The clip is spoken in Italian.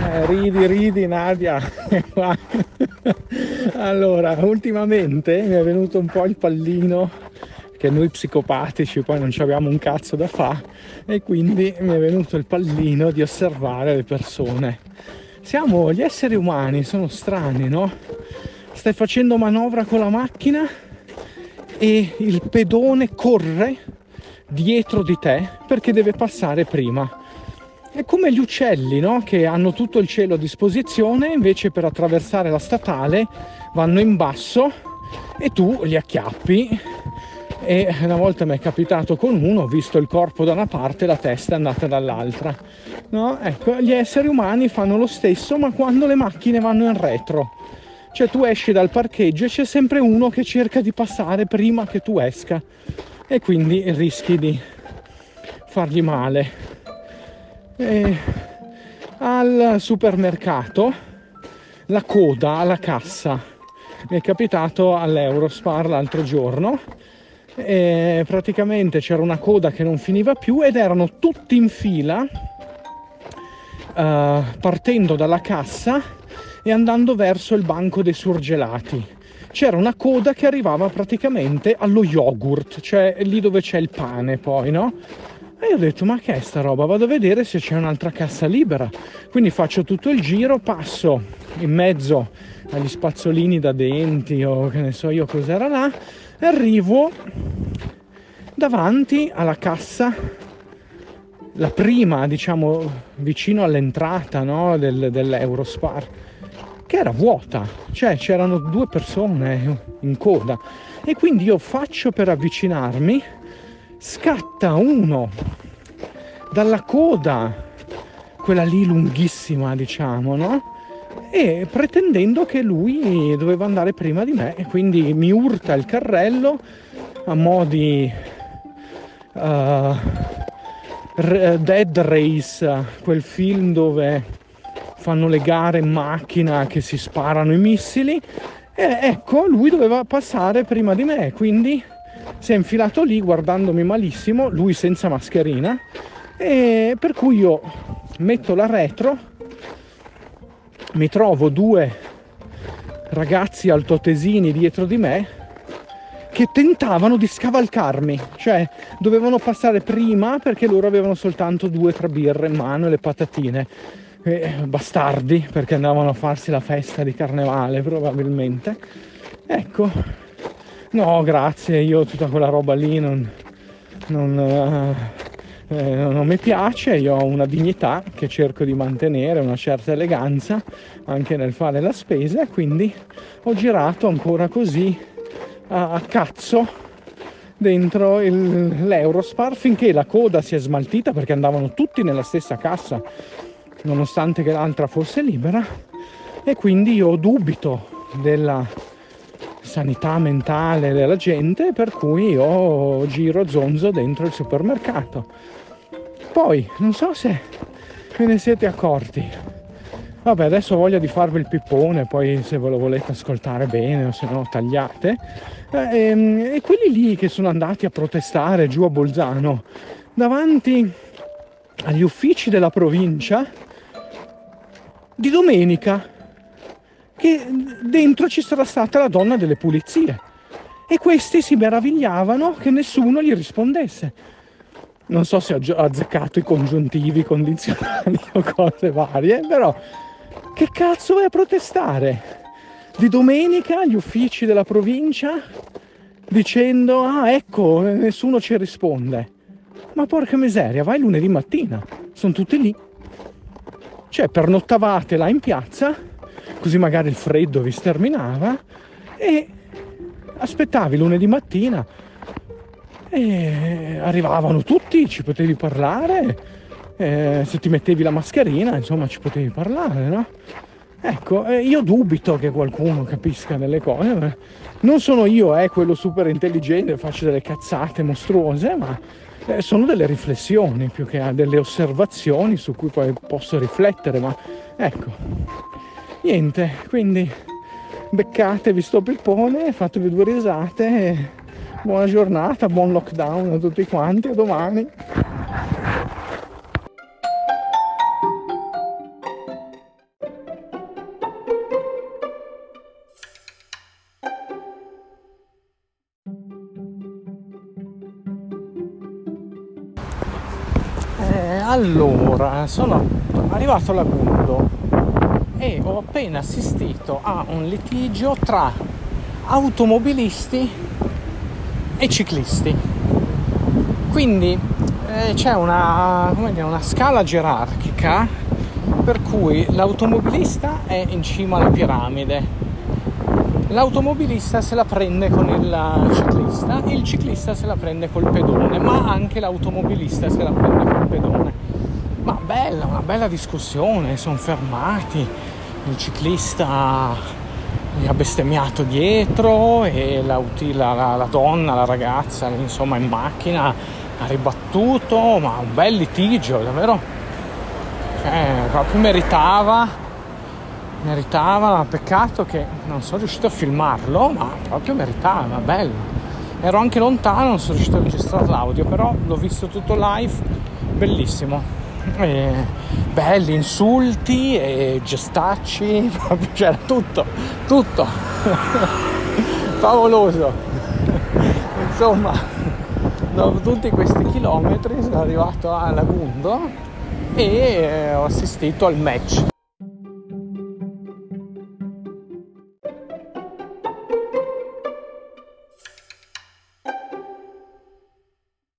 Eh, ridi, ridi Nadia. allora, ultimamente mi è venuto un po' il pallino che noi psicopatici poi non ci abbiamo un cazzo da fare e quindi mi è venuto il pallino di osservare le persone. Siamo gli esseri umani, sono strani, no? Stai facendo manovra con la macchina e il pedone corre dietro di te perché deve passare prima è come gli uccelli, no? Che hanno tutto il cielo a disposizione, invece per attraversare la statale vanno in basso e tu li acchiappi. E una volta mi è capitato con uno, ho visto il corpo da una parte e la testa è andata dall'altra. No? Ecco, gli esseri umani fanno lo stesso, ma quando le macchine vanno in retro. Cioè tu esci dal parcheggio e c'è sempre uno che cerca di passare prima che tu esca e quindi rischi di fargli male. E al supermercato la coda alla cassa. Mi è capitato all'Eurospar l'altro giorno e praticamente c'era una coda che non finiva più ed erano tutti in fila uh, partendo dalla cassa e andando verso il banco dei surgelati. C'era una coda che arrivava praticamente allo yogurt cioè lì dove c'è il pane poi no e io ho detto, ma che è sta roba? Vado a vedere se c'è un'altra cassa libera. Quindi faccio tutto il giro, passo in mezzo agli spazzolini da denti o che ne so io cos'era là, e arrivo davanti alla cassa, la prima, diciamo, vicino all'entrata no, del, dell'Eurospar, che era vuota, cioè c'erano due persone in coda. E quindi io faccio per avvicinarmi scatta uno dalla coda, quella lì lunghissima, diciamo, no? E pretendendo che lui doveva andare prima di me, quindi mi urta il carrello a mo' di uh, Dead Race, quel film dove fanno le gare in macchina che si sparano i missili. E ecco, lui doveva passare prima di me, quindi si è infilato lì guardandomi malissimo, lui senza mascherina, e per cui io metto la retro, mi trovo due ragazzi altoatesini dietro di me che tentavano di scavalcarmi, cioè dovevano passare prima perché loro avevano soltanto due o tre birre in mano e le patatine. Eh, bastardi perché andavano a farsi la festa di carnevale probabilmente. Ecco, No, grazie, io tutta quella roba lì non, non, eh, eh, non, mi piace, io ho una dignità che cerco di mantenere, una certa eleganza anche nel fare la spesa, quindi ho girato ancora così a, a cazzo dentro il, l'Eurospar finché la coda si è smaltita perché andavano tutti nella stessa cassa nonostante che l'altra fosse libera e quindi io dubito della sanità mentale della gente per cui io giro zonzo dentro il supermercato. Poi, non so se ve ne siete accorti. Vabbè, adesso ho voglia di farvi il pippone, poi se ve lo volete ascoltare bene o se no tagliate. Eh, ehm, e quelli lì che sono andati a protestare giù a Bolzano, davanti agli uffici della provincia, di domenica che dentro ci sarà stata la donna delle pulizie. E questi si meravigliavano che nessuno gli rispondesse. Non so se ha azzeccato i congiuntivi, i condizionali o cose varie, però che cazzo vai a protestare? Di domenica agli uffici della provincia dicendo ah ecco nessuno ci risponde. Ma porca miseria, vai lunedì mattina, sono tutti lì. Cioè pernottavate là in piazza così magari il freddo vi sterminava e aspettavi lunedì mattina e arrivavano tutti, ci potevi parlare, eh, se ti mettevi la mascherina insomma ci potevi parlare, no? Ecco, io dubito che qualcuno capisca delle cose, non sono io eh, quello super intelligente, faccio delle cazzate mostruose, ma eh, sono delle riflessioni più che delle osservazioni su cui poi posso riflettere, ma ecco, niente quindi beccatevi sto pippone fatevi due risate buona giornata buon lockdown a tutti quanti a domani. Eh, allora, sono arrivato alla Gundo e ho appena assistito a un litigio tra automobilisti e ciclisti. Quindi eh, c'è una, dire, una scala gerarchica per cui l'automobilista è in cima alla piramide, l'automobilista se la prende con il ciclista, il ciclista se la prende col pedone, ma anche l'automobilista se la prende col pedone. Ma bella, una bella discussione, sono fermati, il ciclista gli ha bestemmiato dietro e la, la, la donna, la ragazza, insomma in macchina ha ribattuto, ma un bel litigio, davvero, cioè, proprio meritava meritava, peccato che non sono riuscito a filmarlo, ma proprio meritava, bello. Ero anche lontano, non sono riuscito a registrare l'audio, però l'ho visto tutto live, bellissimo. E belli insulti e gestacci, c'era tutto, tutto. Favoloso. Insomma, dopo tutti questi chilometri sono arrivato a Lagundo e ho assistito al match